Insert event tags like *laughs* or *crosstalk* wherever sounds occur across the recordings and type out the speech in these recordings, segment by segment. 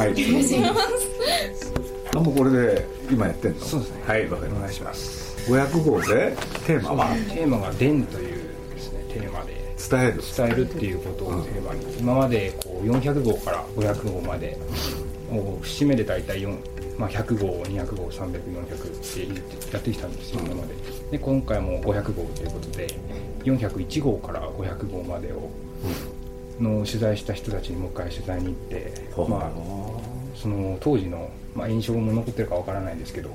はい。お願いしますあもうこれで今やってんの？そうですね。はいわかりお願いしまします。た500号でテーマは？テーマが「伝」というですねテーマで。伝える。伝えるっていうことをテーマに。今までこう400号から500号までもう節目で大体4、まあ、100号200号300400ってやってきたんですよ今まで。で今回も500号ということで401号から500号までをの取材した人たちにもう一回取材に行って、まあ、その当時の、まあ、印象も残ってるかわからないですけど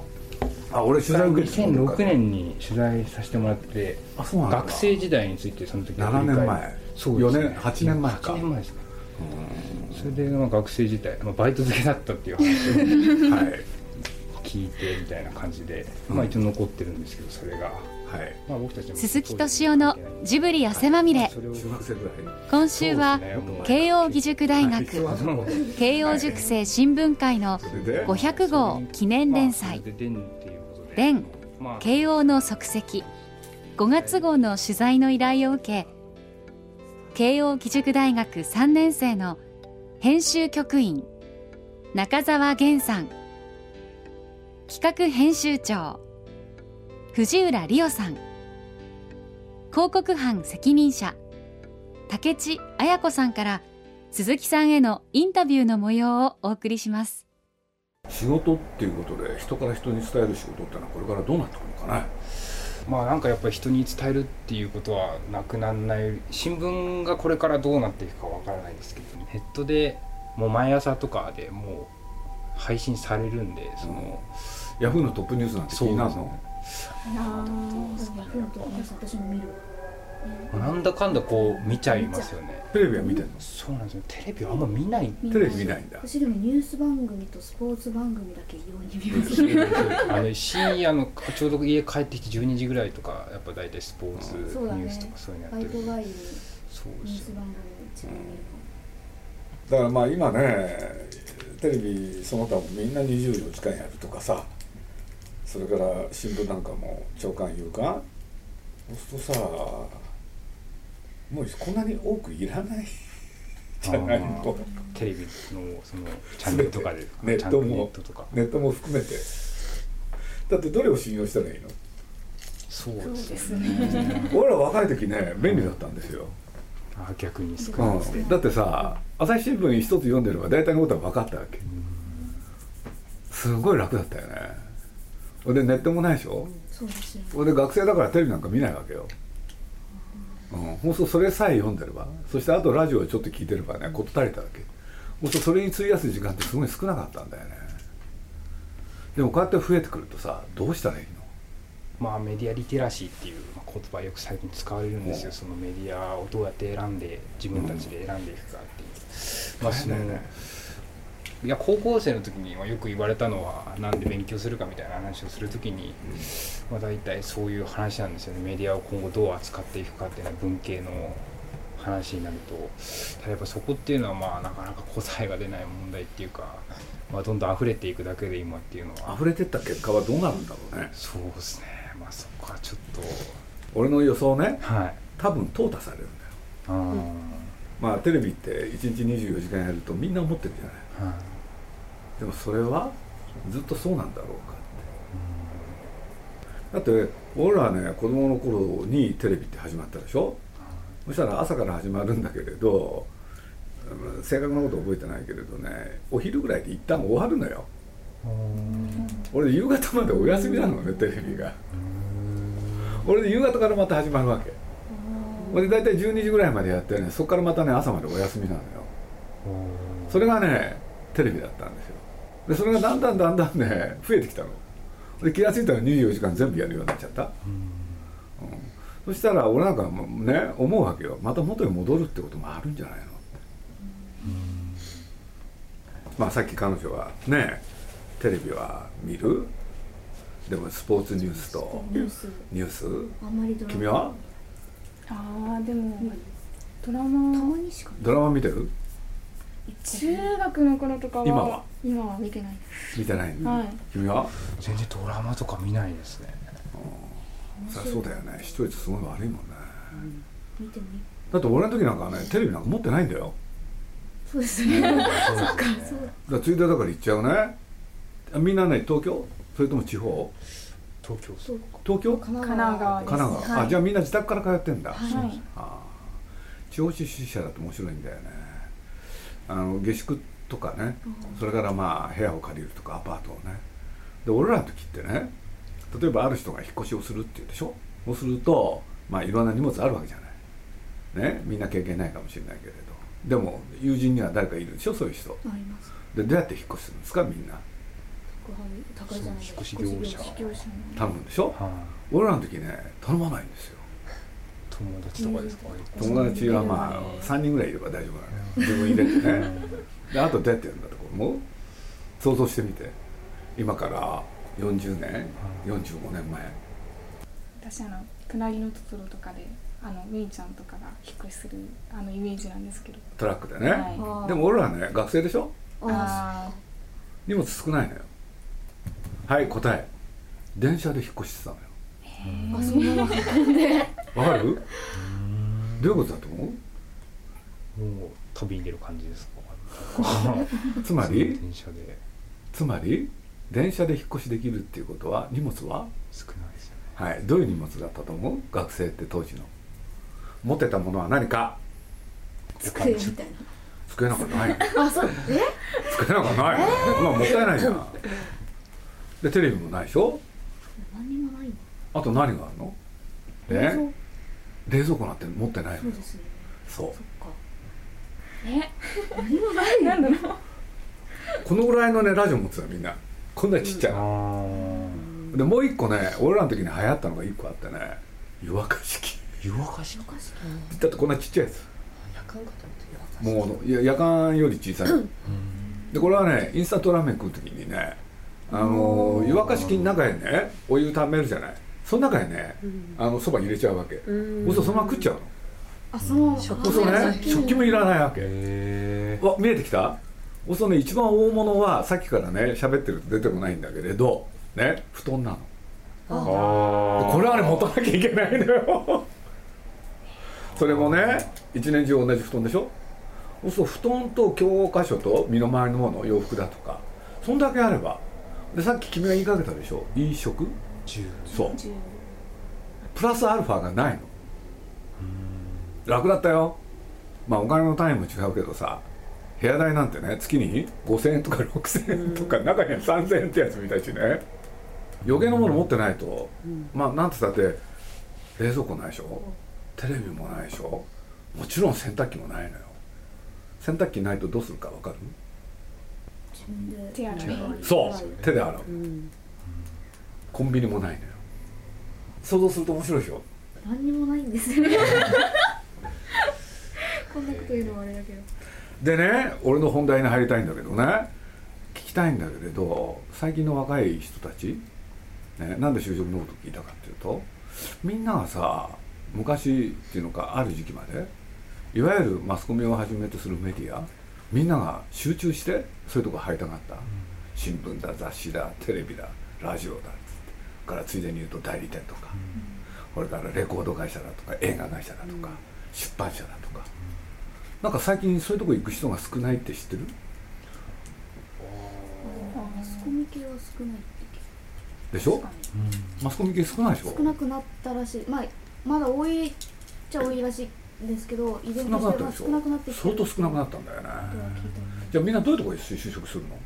あ俺取材受けてた2006年に取材させてもらって学生時代についてその時7年前。そうです、ね、4年8年前か。8年前ですねそれで、まあ、学生時代、まあ、バイト付けだったっていう話を *laughs* はい。聞いてみたいな感じで、まあ、一応残ってるんですけどそれが、はい。まあ、僕たちも鈴木敏夫のジブリ汗まみれ。それを中学生ぐらい今週は慶應義塾大学。そ慶応塾生新聞会のそれで？500号記念連載。まあそれで伝っていうことで。伝まあ。慶応の足跡。5月号の取材の依頼を受け慶応義塾大学3年生の編集局員中澤源さん。企画編集長藤浦理央さん。広告班責任者。竹地彩子さんから鈴木さんへのインタビューの模様をお送りします。仕事っていうことで人から人に伝える仕事ってのはこれからどうなってくるのかねまあなんかやっぱり人に伝えるっていうことはなくならない新聞がこれからどうなっていくかわからないですけどネットでもう毎朝とかでもう配信されるんでその、ヤフーのトップニュースなんて気になるの？なんだかんだこう見ちゃいますよね。テレビは見てんの？そうなんですよ。テレビはあんま見ない。テレビ見ないんだ。私でもニュース番組とスポーツ番組だけ異様に見ます。*laughs* あの深夜のちょうど家帰ってきて12時ぐらいとかやっぱ大体スポーツニそうだね。ュースとかそういうのやバってる。そうニュですよース番組一番見るだからまあ今ねテレビその他もみんな24時間やるとかさそれから新聞なんかも朝刊夕刊。そうするとさもうこんなに多くいらない。じゃないのあー。テレビのそのチャンネルとかでネットチャンネルネもットとか。ネットも含めて。だってどれを信用したらいいの？そうですね。ね。俺ら若い時ね便利だったんですよ、あ逆に少うないですね。ん、だってさ朝日新聞一つ読んでれば大体のことは分かったわけ。すごい楽だったよねほんでネットもないでしょ？そうですよね。ほんで学生だからテレビなんか見ないわけよ、うん、放送それさえ読んでればそしてあとラジオをちょっと聞いてればね事足りたわけ。ほんとそれに費やす時間ってすごい少なかったんだよね。でもこうやって増えてくるとさどうしたらいいの？まあメディアリテラシーっていうまあ言葉よく最近使われるんですよ。そのメディアをどうやって選んで自分たちで選んでいくかっていう、まあそのねいや高校生の時にはよく言われたのはなんで勉強するかみたいな話をする時に、まあ、大体そういう話なんですよね。メディアを今後どう扱っていくかっていうのは文系の話になるとただやっぱそこっていうのはまあなかなか答えが出ない問題っていうか、まあ、どんどん溢れていくだけで今っていうのは。溢れてった結果はどうなるんだろうね。そうですね。まあそこはちょっ俺の予想ねとはい。多分淘汰されるんだよ。あまあテレビって1日24時間やるとみんな思ってるじゃないでもそれはずっとそうなんだろうかって。だって俺らね子供の頃にテレビって始まったでしょ？そしたら朝から始まるんだけれどうん正確なこと覚えてないけれどねお昼ぐらいで一旦終わるのよ。俺夕方までお休みなのねテレビが。俺で夕方からまた始まるわけ。俺で大体12時ぐらいまでやってねそこからまたね朝までお休みなのよ。それがねテレビだったんですよ。でそれがだんだんだんだんね増えてきたの。で気が付いたら24時間全部やるようになっちゃった、うん。そしたら俺なんかもね思うわけよ。また元に戻るってこともあるんじゃないの。って、まあさっき彼女はねテレビは見る。でもスポーツニュースとニュース。ニュース。あんまりドラマ。君は？ああでもドラたマ。まにしか。ドラマ見てる？中学の頃とかは今は？今は見てない。見てない。の、はい。君は？全然ドラマとか見ないですね。そりゃそうだよね。視聴率すごい悪いもんね。見てもいいだって俺の時なんかはねテレビなんか持ってないんだよ。そうですね。*laughs* そっかそうだ。からついでだから行っちゃうね。あみんなね東京？それとも地方？東京そう東京？神神奈川です。神奈川、はいあじゃあみんな自宅から通ってんだ、はい。あー。地方出身者だと面白いんだよねあの下宿とかね、それからまあ部屋を借りるとかアパートをね。で俺らの時ってね例えばある人が引っ越しをするっていうでしょ？そうするとまあいろんな荷物あるわけじゃない。ね？みんな経験ないかもしれないけれど。でも友人には誰かいるでしょ？そういう人。あります。でどうやって引っ越しするんですか？みんな。高いじゃない引っ越し業者。引っ越し業者頼むんでしょ？はい。俺らの時ね頼まないんですよ友達とかですか？友達はまあ3人ぐらいいれば大丈夫なのよ自分入れてね。であとどうやってやるんだと？思う？想像してみて。今から40年？45年前？私あの「隣のトトロ」とかであのメイちゃんとかが引っ越しするあのイメージなんですけど、トラックでね、はい。でも俺らね学生でしょ？ああ荷物少ないのよ。はい答え。電車で引っ越してたのよ。ーあそんなの運んでわかる？*laughs* どういうことだと思う？もう飛び入れる感じですか？つまり？電車で。つまり？電車で引っ越しできるっていうことは？荷物は？少ないですよね。はい。どういう荷物だったと思う？学生って当時の。持ってたものは何か？机みたい机なんかないあそう。え？机なんかないの、まあもったいないじゃん。でテレビもないでしょ？何にもあと何があるの？冷蔵。え冷蔵庫なんて持ってないの？そうですね。そう。そっか。え？何もないなんだろうこのぐらいのねラジオ持ってたみんな。こんなちっちゃいあの、でもう一個ね俺らの時に流行ったのが一個あってね。湯沸かし器。湯沸かしおかしいだってこんなちっちゃいやつ。夜間かと思ってもういや夜間より小さいでこれはねインスタントラーメン食う時にねあの湯沸かし器の中にねお湯ためるじゃないその中にねあのそば入れちゃうわけ。うん。そうそのまま食っちゃうの。あそう。するとね。食器もいらないわけ。へわ見えてきた？そうするとね一番大物はさっきからね喋ってると出てこないんだけれどね布団なの。あでこれはね持たなきゃいけないのよ。それもね一年中同じ布団でしょ？そう布団と教科書と身の回りのもの洋服だとかそんだけあれば。でさっき君が言いかけたでしょ？いい食？10そう。プラスアルファがないの。楽だったよ。まあお金の単位も違うけどさ。部屋代なんてね月に5000円とか6000円とか中には3000円ってやつみたいしね。余計なもの持ってないと、まあなんて言ったって冷蔵庫ないでしょ。テレビもないでしょ。もちろん洗濯機もないのよ。洗濯機ないとどうするか分かる？そう。手で洗う。うんコンビニもないのよ。想像すると面白いでしょ？何にもないんですよ。ね *laughs* こんなこと言うのはあれだけど。でね俺の本題に入りたいんだけどね。聞きたいんだけれど最近の若い人たち、ね、なんで就職のこと聞いたかっていうとみんながさ昔っていうのかある時期までいわゆるマスコミをはじめとするメディアみんなが集中してそういうとこ入りたがった、新聞だ雑誌だテレビだラジオだからついでに言うと代理店とか、これからレコード会社だとか映画会社だとか、出版社だとか、なんか最近そういうとこ行く人が少ないって知ってる？マスコミ系は少ないってでしょマスコミ系少ないでしょ？少なくなったらしい。まあまだ多いっちゃ多いらしいんですけど依然としては少くなくなってきて相当少なくなったんだよね。じゃあみんなどういうところに就職するの？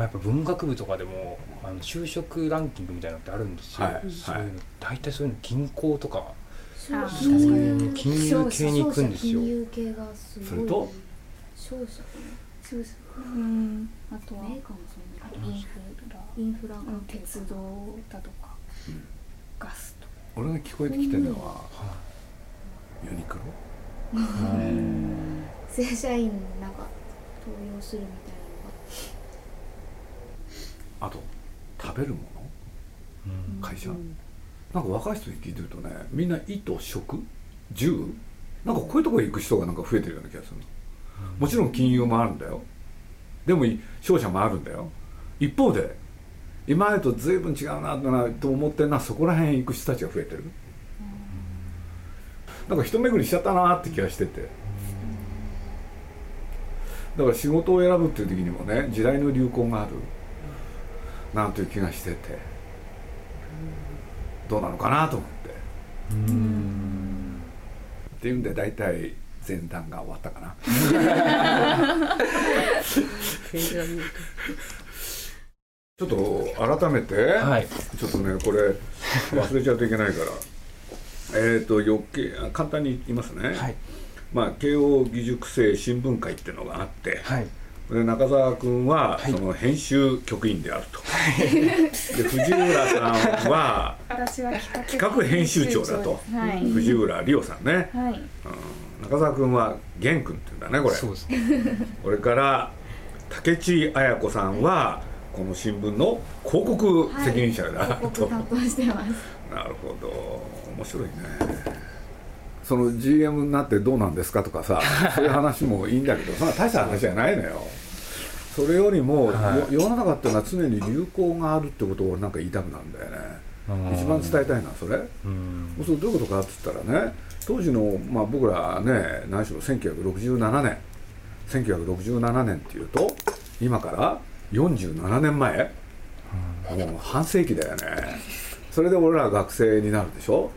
まあ、やっぱ文学部とかでもあの就職ランキングみたいなのってあるんですよ、はいはいそういうの大体そういうの銀行とか。そういう金融系に行くんですよ。金融系がすごい。それと商社かそうですうん。あとはなメーカーもそんなインフラ。インフラ。鉄道だとか、うん。ガスとか。俺が聞こえてきてるのはユニクロ？正社員なんか登用するみたいあと食べるもの？会社？なんか若い人に聞いてるとねみんな糸食？銃？なんかこういうところに行く人がなんか増えてるような気がするの。もちろん金融もあるんだよ。でも商社もあるんだよ。一方で今までと随分違うなと思ってるのはそこら辺行く人たちが増えてる。なんか一巡りしちゃったなって気がしてて。だから仕事を選ぶっていう時にもね時代の流行があるなんていう気がしてて。どうなのかなと思って。っていうんで大体前段が終わったかな。*laughs* ちょっと改めて、はい。ちょっとねこれ忘れちゃうといけないから。えっと余計あ簡単に言いますね、はい。まあ慶応義塾生新聞会っていうのがあって、はいで中澤君ははい。その編集局員であると、で藤浦さんは *laughs* 私は企企画編集長だと。はい、藤浦理央さんね、はい、うん。中澤君は玄君っていうんだねこれ。そうですね。これから竹地綾子さんはこの新聞の広告責任者だ広と、告担当してます。なるほど。面白いねその GM になってどうなんですかとかさ *laughs* そういう話もいいんだけどそんな大した話じゃないのよ。それよりも、はい。よ世の中っていうのは常に流行があるってことをなんか言いたくなるんだよね。一番伝えたいのはそれ。うん。そうするとどういうことかって言ったらね当時の、まあ、僕らね何しろ1967年。1967年っていうと今から47年前、もう半世紀だよね。それで俺ら学生になるでしょ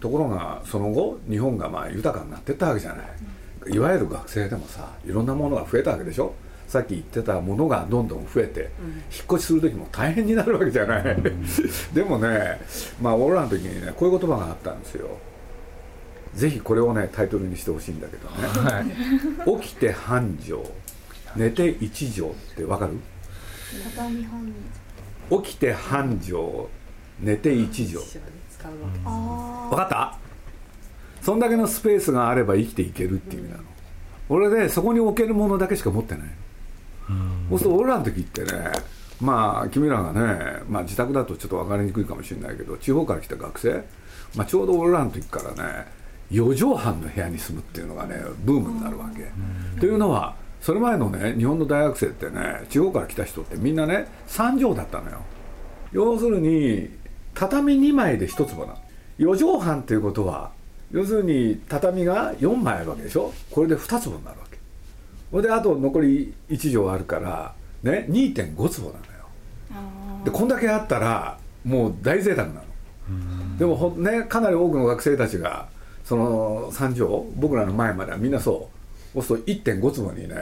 ところがその後日本がまあ豊かになってったわけじゃない。いわゆる学生でもさいろんなものが増えたわけでしょ。さっき言ってたものがどんどん増えて、引っ越しする時も大変になるわけじゃない、*laughs* でもねまあ俺らの時にねこういう言葉があったんですよ。ぜひこれをねタイトルにしてほしいんだけどね。はい。起きて半畳寝て一畳ってわかる？起きて半畳寝て一畳使うわけあ分かった？そんだけのスペースがあれば生きていけるっていう意味なの、俺でそこに置けるものだけしか持ってない。そうすると俺らの時ってねまあ君らがね、まあ、自宅だとちょっと分かりにくいかもしれないけど地方から来た学生、まあ、ちょうど俺らの時からね4畳半の部屋に住むっていうのがねブームになるわけ、というのはそれ前のね日本の大学生ってね地方から来た人ってみんなね3畳だったのよ。要するに畳2枚で1坪な。の4畳半っていうことは要するに畳が4枚あるわけでしょ？これで2坪になるわけ。ほいであと残り1畳あるからね2.5坪なのよ。あでこんだけあったらもう大贅沢なの。でもほんねかなり多くの学生たちがその3畳僕らの前まではみんなそう。そうすると1.5坪にね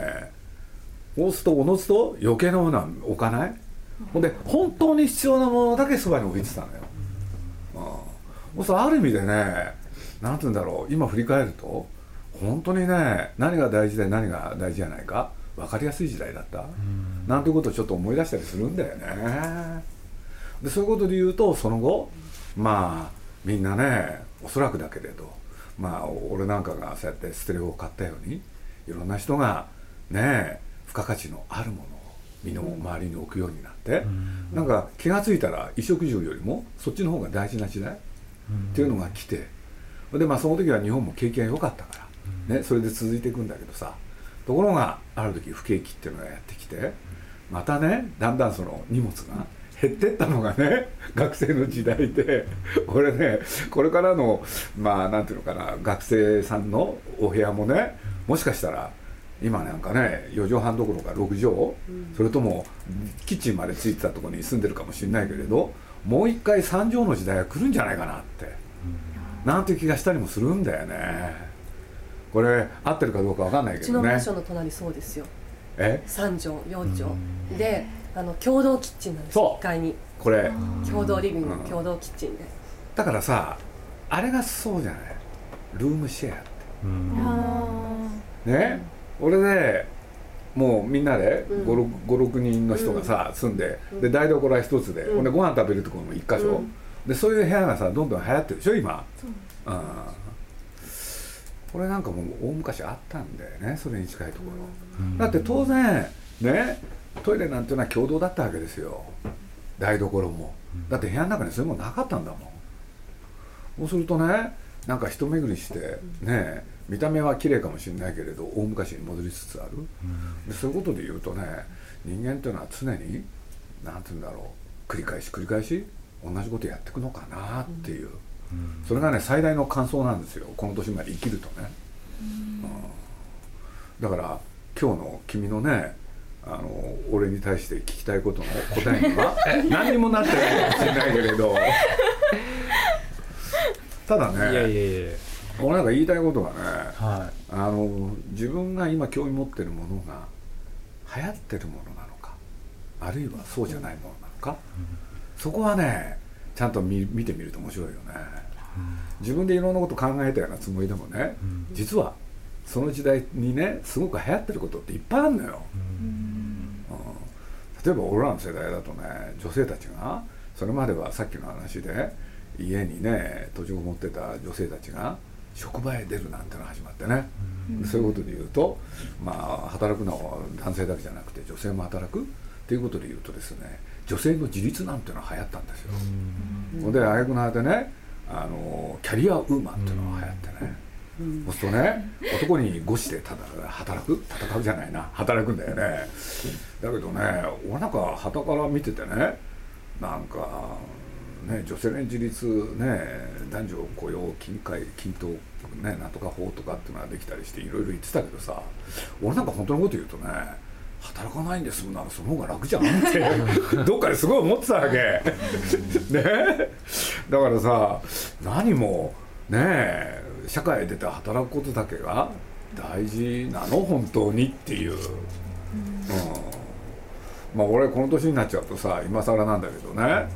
そうするとおのずと余計なものは置かない。ほんで本当に必要なものだけそばに置いてたのよ、うん、そうある意味でねなんて言うんだろう今振り返ると本当にね何が大事で何が大事じゃないか分かりやすい時代だった、なんていうことをちょっと思い出したりするんだよね。でそういうことで言うとその後まあみんなねおそらくだけれどまあ俺なんかがそうやってステレオを買ったようにいろんな人がね付加価値のあるものを身の周りに置くようになって、なんか気が付いたら衣食住よりもそっちの方が大事な時代っていうのが来てでまあその時は日本も景気が良かったから、ね、それで続いていくんだけどさところがある時不景気っていうのがやってきてまたねだんだんその荷物が減ってったのがね *laughs* 学生の時代で俺ねこれからのまあなんていうのかな学生さんのお部屋もねもしかしたら今なんかね4畳半どころか6畳、それともキッチンまでついてたところに住んでるかもしれないけれどもう一回3畳の時代が来るんじゃないかなって、なんていう気がしたりもするんだよね。これ合ってるかどうかわかんないうけどね。ちのマンションの隣そうですよ。え？3畳4畳であの共同キッチンなんですそう。1階に。これ。共同リビング、うん。共同キッチンで。だからさあれがそうじゃない？ルームシェアって。あね、俺でもうみんなでうん。56人の人がさ、住んでで台所は一つで、うん。ほんでご飯食べるところも一箇所、うん。でそういう部屋がさどんどん流行ってるでしょ今、これなんかもう大昔あったんだよねそれに近いところ、だって当然ねトイレなんていうのは共同だったわけですよ。台所も。だって部屋の中にそういうものなかったんだもん。そうするとねなんか一巡りしてね見た目は綺麗かもしれないけれど大昔に戻りつつある、でそういうことで言うとね人間っていうのは常に何て言うんだろう繰り返し繰り返し同じことやっていくのかなっていう、それがね最大の感想なんですよ。この年まで生きるとね、うん。だから今日の君のねあの俺に対して聞きたいことの答えには *laughs* 何にもなってないかもしれないけれど。*laughs* ただねいやいやいや俺なんか言いたいことがねはあの自分が今興味持ってるものが流行ってるものなのかあるいはそうじゃないものなのか、そこはねちゃんと見見てみると面白いよね、自分でいろんなこと考えたようなつもりでもね、実はその時代にねすごく流行ってることっていっぱいあるのよ、うん。例えば俺らの世代だとね女性たちがそれまではさっきの話で家にね閉じこもってた女性たちが職場へ出るなんてのが始まってね、そういうことで言うとまあ働くのは男性だけじゃなくて女性も働くっていうことで言うとですね女性の自立なんていうのは流行ったんですよ、ほん。であげくの果てねあのキャリアウーマンっていうのが流行ってね、そうするとね男に誤してただ働く戦うじゃないな。働くんだよね。だけどね俺なんか旗から見ててねなんかね女性の自立ね男女雇用均会均等ねなんとか法とかっていうのができたりしていろいろ言ってたけどさ俺なんか本当のこと言うとね働かないんで済むならその方が楽じゃんって *laughs* どっかですごい思ってたわけ。ね。だからさ何もねえ社会へ出て働くことだけが大事なの本当にっていう、うん、まあ俺この年になっちゃうとさ今更なんだけどね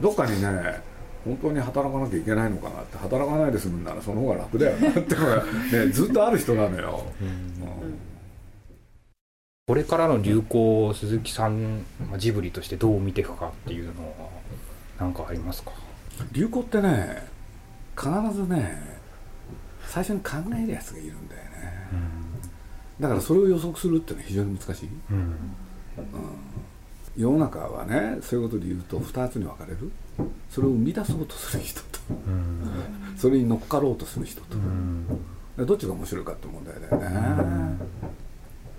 どっかにね本当に働かなきゃいけないのかなって働かないで済むならその方が楽だよなってのが、*laughs* ね、ずっとある人なのよ。うん。これからの流行を鈴木さんまあジブリとしてどう見ていくかっていうのは何かありますか？流行ってね必ずね最初に考えるやつがいるんだよね、だからそれを予測するっていうのは非常に難しい、うん世の中はねそういうことで言うと2つに分かれる。それを生み出そうとする人と。うん。それに乗っかろうとする人と。どっちが面白いかって問題だよね。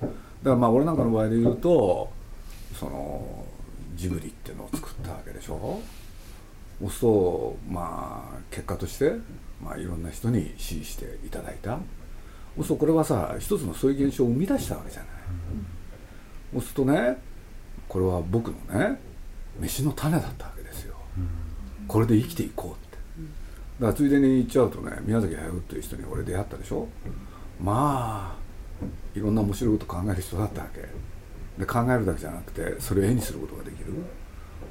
だからまあ俺なんかの場合で言うとそのジブリっていうのを作ったわけでしょ。そうするとまあ結果として、まあ、いろんな人に支持していただいた。そうするとこれはさ一つのそういう現象を生み出したわけじゃない、そうするとねこれは僕のね飯の種だったわけですよ、これで生きていこうって。だからついでに言っちゃうとね宮崎駿っていう人に俺出会ったでしょ。まあいろんな面白いこと考える人だったわけ。で考えるだけじゃなくてそれを絵にすることができる。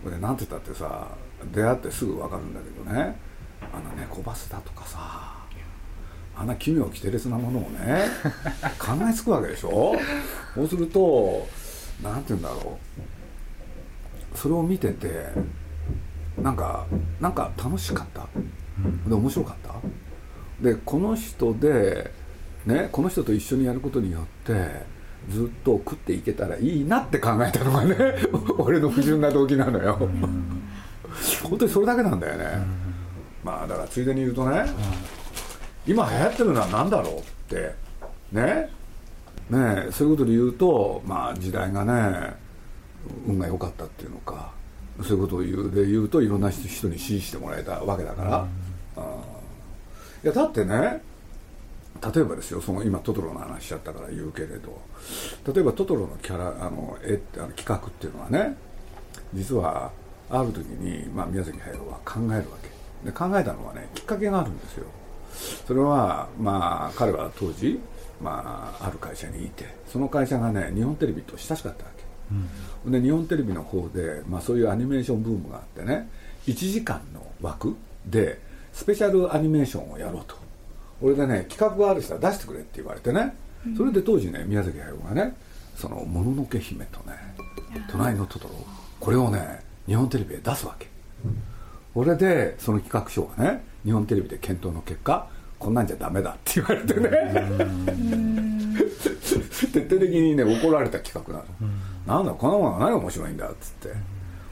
これなんて言ったってさ出会ってすぐ分かるんだけどね。あの猫バスだとかさあんな奇妙奇天烈なものをね考えつくわけでしょ。そうするとなんて言うんだろう。それを見ててなんかなんか楽しかった。で面白かった。でこの人でねこの人と一緒にやることによってずっと食っていけたらいいなって考えたのがね俺の不純な動機なのよ。本当にそれだけなんだよね。まあだからついでに言うとね今流行ってるのは何だろうってねねそういうことで言うとまあ時代がね運が良かったっていうのかそういうことを言うで言うといろんな人人に支持してもらえたわけだから、うん。いやだってね例えばですよその今トトロの話しちゃったから言うけれど。例えばトトロのキャラあの絵ってあの企画っていうのはね実はある時に、まあ、宮崎駿は考えるわけ。で考えたのはねきっかけがあるんですよそれはまあ彼は当時、まあ、ある会社にいてその会社がね日本テレビと親しかったわけ、で日本テレビの方で、まあ、そういうアニメーションブームがあってね1時間の枠でスペシャルアニメーションをやろうと。俺でね企画がある人は出してくれって言われてねそれで当時ね宮崎駿がねその「もののけ姫」とね「隣のトトロ」これをね日本テレビで出すわけこれでその企画書がね日本テレビで検討の結果こんなんじゃダメだって言われてね。徹底的にね怒られた企画なの、なんだこんなものは何が面白いんだっつって。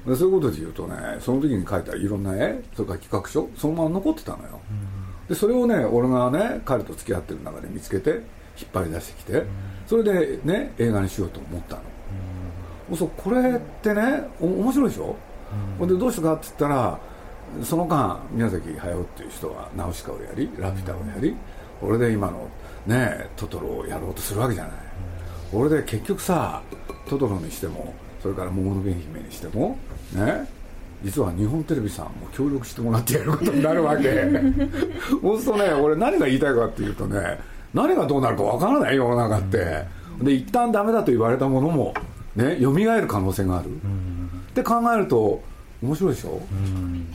でそういうことで言うとねその時に書いたいろんな絵それから企画書そのまま残ってたのよ、でそれをね俺がね彼と付き合ってる中で見つけて引っ張り出してきてそれでね映画にしようと思ったの、そうこれってねお面白いでしょ、ほん。でどうしたかって言ったらその間宮崎駿っていう人はナウシカをやりラピュタをやり、俺で今のねトトロをやろうとするわけじゃない、俺で結局さトトロにしてもそれから桃の源姫にしてもね実は日本テレビさんも協力してもらってやることになるわけ。*laughs* そうするとね俺何が言いたいかっていうとね何がどうなるかわからない世の中って、で一旦ダメだと言われたものもね蘇る可能性がある、って考えると面白いでしょ、うん。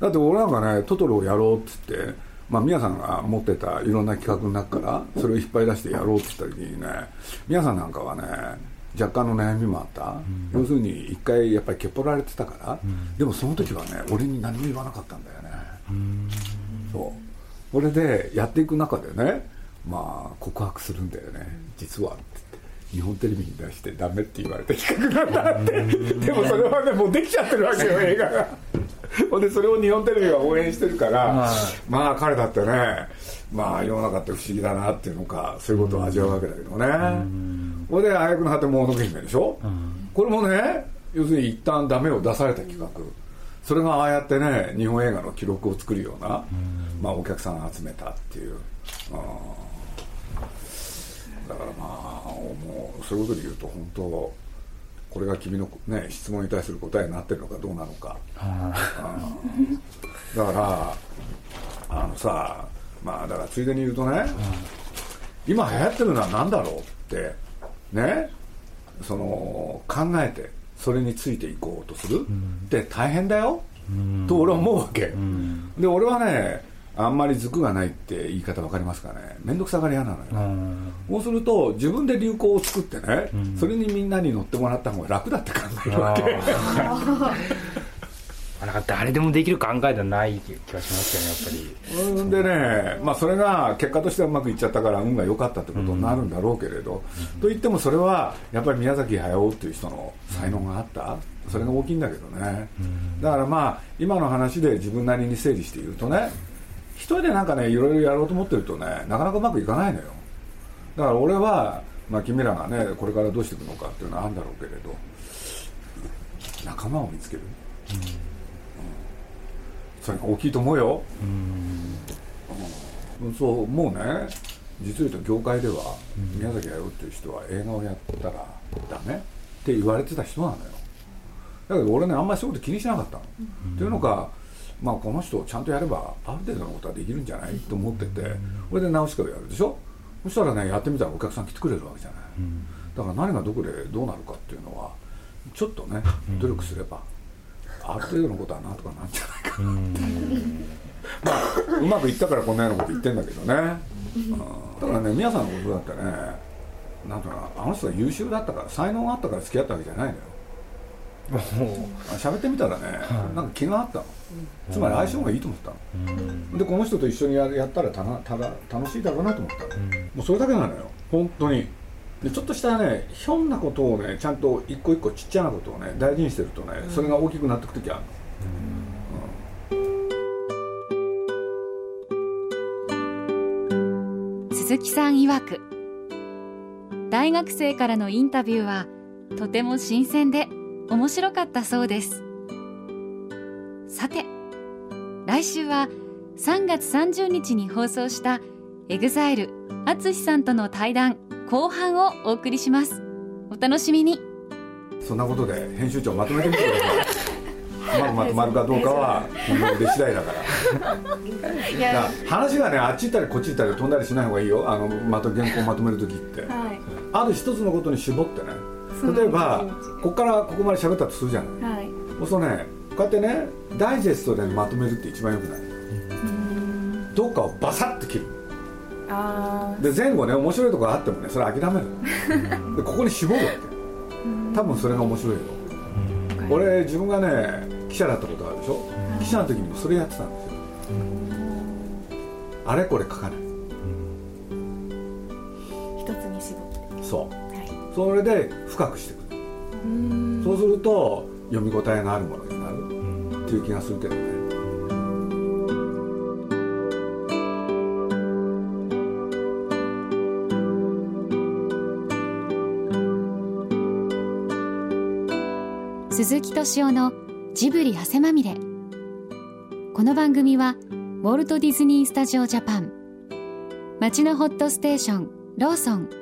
だって俺なんかねトトロをやろうっつってまあ、皆さんが持ってたいろんな企画の中からそれを引っ張り出してやろうって言った時にね皆さんなんかはね若干の悩みもあった、要するに一回やっぱりけっぽられてたから、でもその時はね俺に何も言わなかったんだよね、そう。これでやっていく中でねまあ告白するんだよね実はって日本テレビに出してダメって言われた企画なんだって。でもそれはねもうできちゃってるわけよ *laughs* 映画が。ほんでそれを日本テレビが応援してるから、まあ彼だってねまあ世の中って不思議だなっていうのかそういうことを味わうわけだけどね、ほんであやくの果てもの姫でしょ、これもね要するに一旦ダメを出された企画、それがああやってね日本映画の記録を作るような、まあ、お客さんを集めたっていう、うんだからまあもうそういうことで言うと本当これが君の、ね、質問に対する答えになってるのかどうなのか、うん。だからあのさまあだからついでに言うとね、今流行ってるのは何だろうってねその考えてそれについていこうとするって大変だよ、と俺は思うわけ、で俺はねあんまり軸がないって言い方分かりますかね。面倒くさがり屋なのよ、そうすると自分で流行を作ってね、それにみんなに乗ってもらった方が楽だって考えるわけ。*laughs* なんか誰でもできる考えではない気がしますよねやっぱり。うんでね、まあ、それが結果としてはうまくいっちゃったから運が良かったってことになるんだろうけれど、と言ってもそれはやっぱり宮崎駿っていう人の才能があった。それが大きいんだけどね、だからまあ今の話で自分なりに整理して言うとね一人でなんかねいろいろやろうと思ってるとねなかなかうまくいかないのよ。だから俺は、まあ、君らがねこれからどうしていくのかっていうのはあるんだろうけれど仲間を見つける、うん。それが大きいと思うよ、うん。そうもうね実を言うと業界では宮崎駿っていう人は映画をやったらダメ？って言われてた人なのよ。だけど俺ねあんまりそういうこと気にしなかったの、っていうのかまあこの人ちゃんとやればある程度のことはできるんじゃない？と思っててこれで直しかをやるでしょ？そしたらねやってみたらお客さん来てくれるわけじゃない、だから何がどこでどうなるかっていうのはちょっとね努力すれば、ある程度のことはなんとかなんじゃないかな。って *laughs* まあうまくいったからこんなようなこと言ってんだけどね、うん。だからね皆さんのことだってねなんとかなあの人が優秀だったから才能があったから付き合ったわけじゃないのよ。あ喋ってみたらね、なんか気があったの、つまり相性がいいと思ったの、でこの人と一緒にややったらたなただ楽しいだろうなと思ったの、もうそれだけなのよ。本当に。でちょっとしたねひょんなことをねちゃんと一個一個ちっちゃなことをね大事にしてるとね、それが大きくなってく時あるの。鈴木さん曰く大学生からのインタビューはとても新鮮で面白かったそうです。さて来週は3月30日に放送した EXILE 淳さんとの対談後半をお送りします。お楽しみに。そんなことで編集長まとめてみてください。うまくまとまるかどうかは君の腕次第だから。話がねあっち行ったりこっち行ったり飛んだりしない方がいいよ。あのまた原稿をまとめる時って。はい。ある一つのことに絞ってね例えばここからここまで喋ったとするじゃない。はい。そうするとねこうやってねダイジェストでまとめるって一番よくない？どっかをバサッと切る。あで前後ね面白いところあってもねそれ諦める。のでここに絞るわけ。多分それが面白いよ。あ俺自分がね記者だったことあるでしょ？記者の時にもそれやってたんですよ。あれこれ書かない。一つに絞って。そう。はいそれで深くしていくうん。そうすると読み応えがあるものになる。っていう気がするけどね。鈴木敏夫のジブリ汗まみれ。この番組はウォルト・ディズニー・スタジオ・ジャパン。街のホットステーションローソン